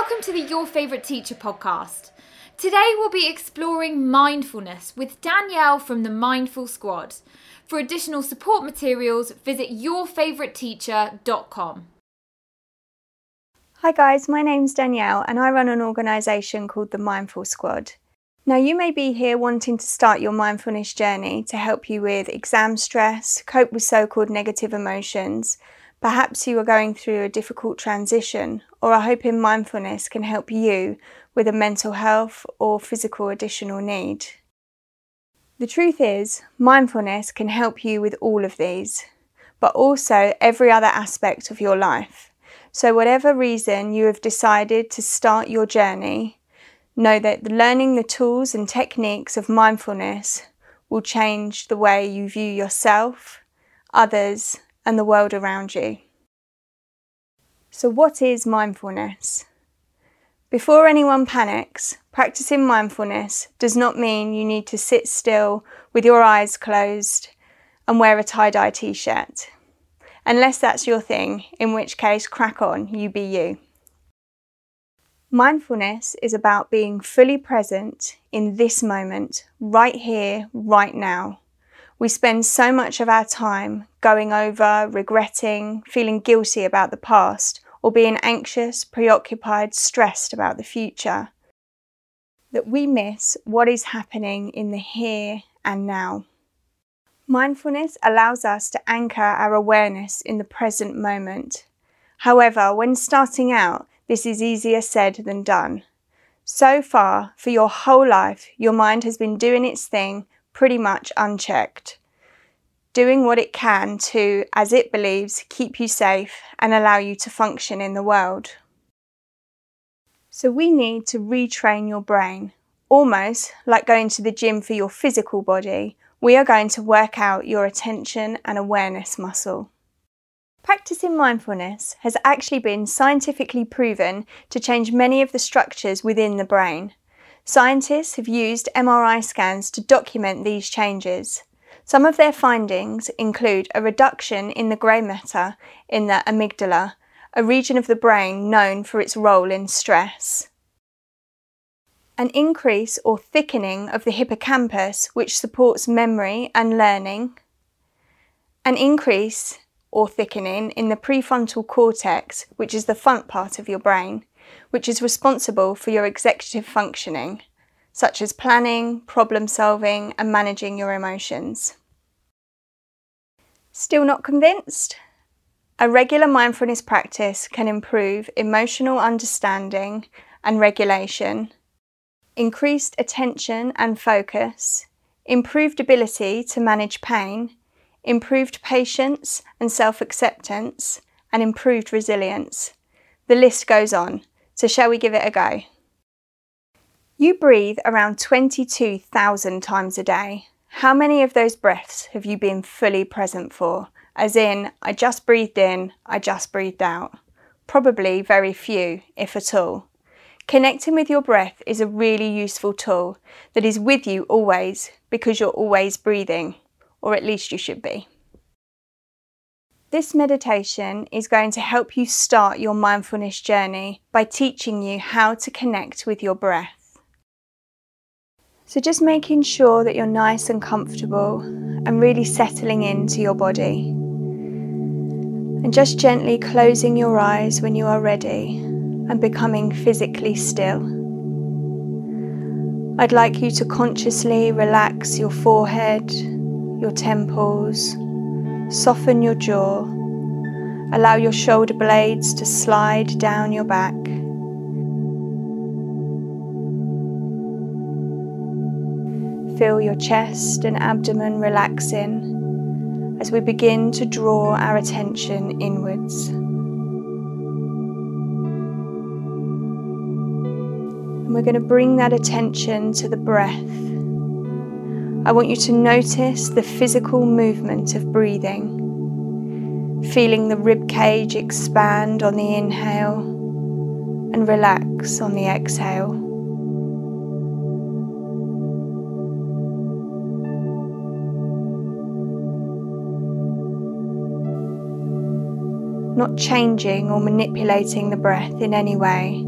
Welcome to the Your Favourite Teacher podcast. Today we'll be exploring mindfulness with Danielle from the Mindful Squad. For additional support materials, visit yourfavouriteteacher.com. Hi guys, my name's Danielle and I run an organisation called the Mindful Squad. Now, you may be here wanting to start your mindfulness journey to help you with exam stress, cope with so called negative emotions. Perhaps you are going through a difficult transition or are hoping mindfulness can help you with a mental health or physical additional need. The truth is, mindfulness can help you with all of these, but also every other aspect of your life. So, whatever reason you have decided to start your journey, know that learning the tools and techniques of mindfulness will change the way you view yourself, others, and the world around you. So, what is mindfulness? Before anyone panics, practicing mindfulness does not mean you need to sit still with your eyes closed and wear a tie dye t shirt unless that's your thing, in which case, crack on, you be you. Mindfulness is about being fully present in this moment, right here, right now. We spend so much of our time going over, regretting, feeling guilty about the past, or being anxious, preoccupied, stressed about the future, that we miss what is happening in the here and now. Mindfulness allows us to anchor our awareness in the present moment. However, when starting out, this is easier said than done. So far, for your whole life, your mind has been doing its thing pretty much unchecked, doing what it can to, as it believes, keep you safe and allow you to function in the world. So, we need to retrain your brain, almost like going to the gym for your physical body we are going to work out your attention and awareness muscle. Practicing mindfulness has actually been scientifically proven to change many of the structures within the brain. Scientists have used MRI scans to document these changes. Some of their findings include a reduction in the grey matter in the amygdala, a region of the brain known for its role in stress. An increase or thickening of the hippocampus, which supports memory and learning, an increase or thickening in the prefrontal cortex, which is the front part of your brain, which is responsible for your executive functioning, such as planning, problem solving, and managing your emotions. Still not convinced? A regular mindfulness practice can improve emotional understanding and regulation increased attention and focus, improved ability to manage pain, improved patience and self acceptance, and improved resilience. The list goes on, so shall we give it a go? You breathe around 22,000 times a day. How many of those breaths have you been fully present for? As in, I just breathed in, I just breathed out. Probably very few, if at all. Connecting with your breath is a really useful tool that is with you always because you're always breathing, or at least you should be. This meditation is going to help you start your mindfulness journey by teaching you how to connect with your breath. So, just making sure that you're nice and comfortable and really settling into your body. And just gently closing your eyes when you are ready and becoming physically still. I'd like you to consciously relax your forehead, your temples, soften your jaw, allow your shoulder blades to slide down your back. Feel your chest and abdomen relaxing as we begin to draw our attention inwards. And we're going to bring that attention to the breath. I want you to notice the physical movement of breathing, feeling the rib cage expand on the inhale and relax on the exhale. Not changing or manipulating the breath in any way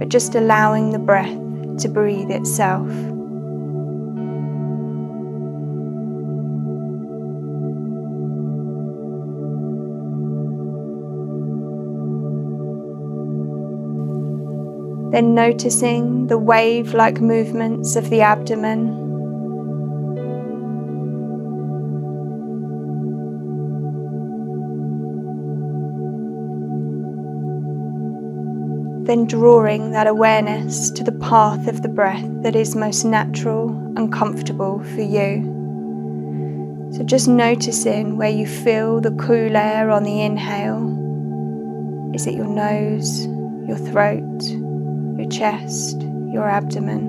but just allowing the breath to breathe itself. Then noticing the wave like movements of the abdomen then drawing that awareness to the path of the breath that is most natural and comfortable for you. So just noticing where you feel the cool air on the inhale. Is it your nose, your throat, chest, your abdomen?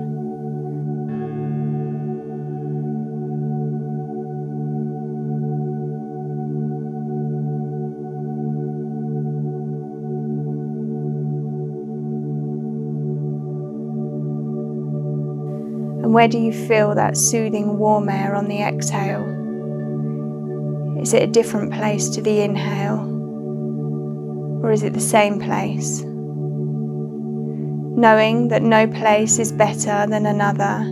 And where do you feel that soothing warm air on the exhale? Is it a different place to the inhale? Or is it the same place? Knowing that no place is better than another,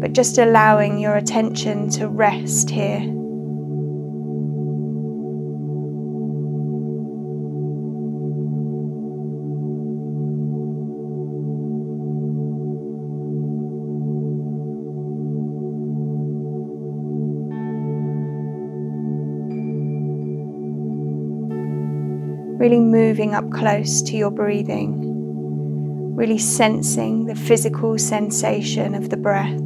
but just allowing your attention to rest here. really moving up close to your breathing, really sensing the physical sensation of the breath.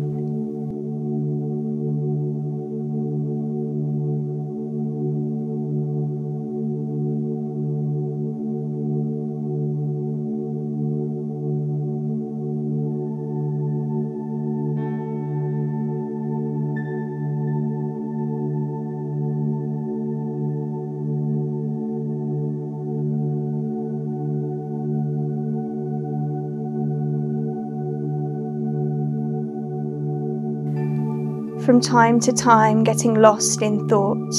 From time to time getting lost in thought,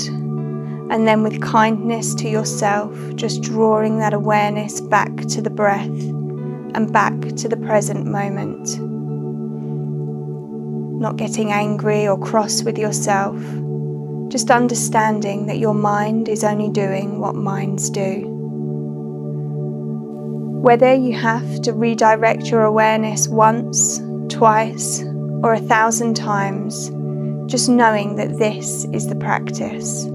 and then with kindness to yourself, just drawing that awareness back to the breath and back to the present moment. Not getting angry or cross with yourself, just understanding that your mind is only doing what minds do. Whether you have to redirect your awareness once, twice, or a thousand times, just knowing that this is the practice.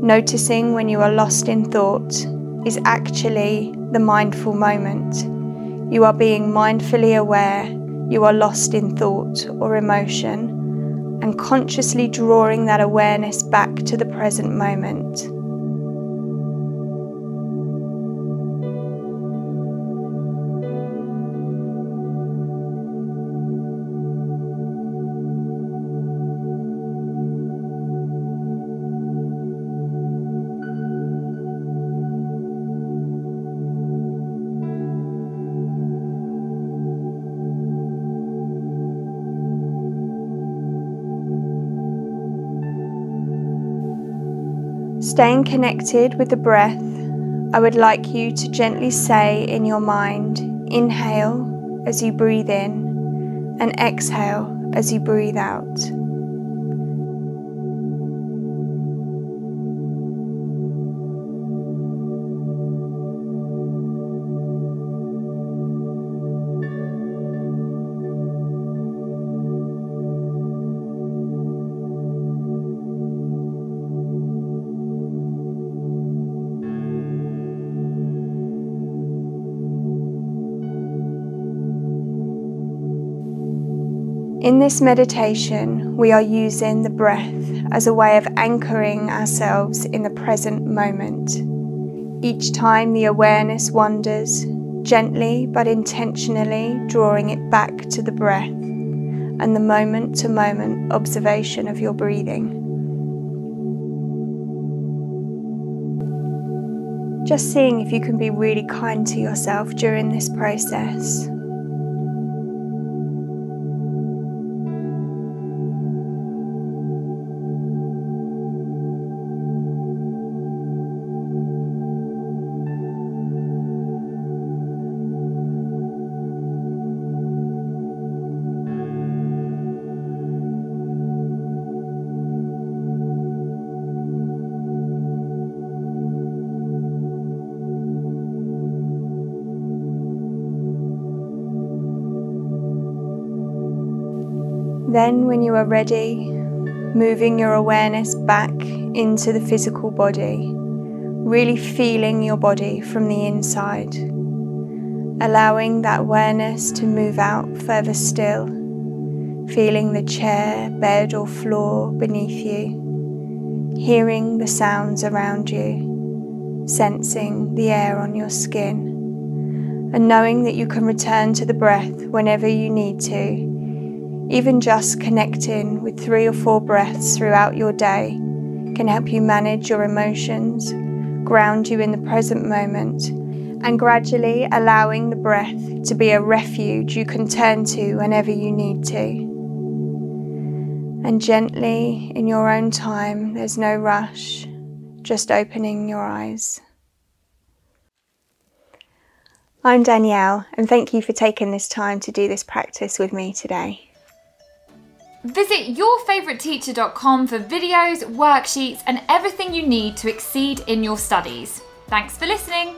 Noticing when you are lost in thought is actually the mindful moment. You are being mindfully aware you are lost in thought or emotion and consciously drawing that awareness back to the present moment. Staying connected with the breath, I would like you to gently say in your mind, inhale as you breathe in and exhale as you breathe out. In this meditation, we are using the breath as a way of anchoring ourselves in the present moment. Each time the awareness wanders, gently but intentionally drawing it back to the breath and the moment to moment observation of your breathing. Just seeing if you can be really kind to yourself during this process. Then, when you are ready, moving your awareness back into the physical body, really feeling your body from the inside, allowing that awareness to move out further still, feeling the chair, bed, or floor beneath you, hearing the sounds around you, sensing the air on your skin, and knowing that you can return to the breath whenever you need to even just connecting with three or four breaths throughout your day can help you manage your emotions, ground you in the present moment, and gradually allowing the breath to be a refuge you can turn to whenever you need to. And gently, in your own time, there's no rush, just opening your eyes. I'm Danielle, and thank you for taking this time to do this practice with me today. Visit yourfavouriteteacher.com for videos, worksheets, and everything you need to exceed in your studies. Thanks for listening.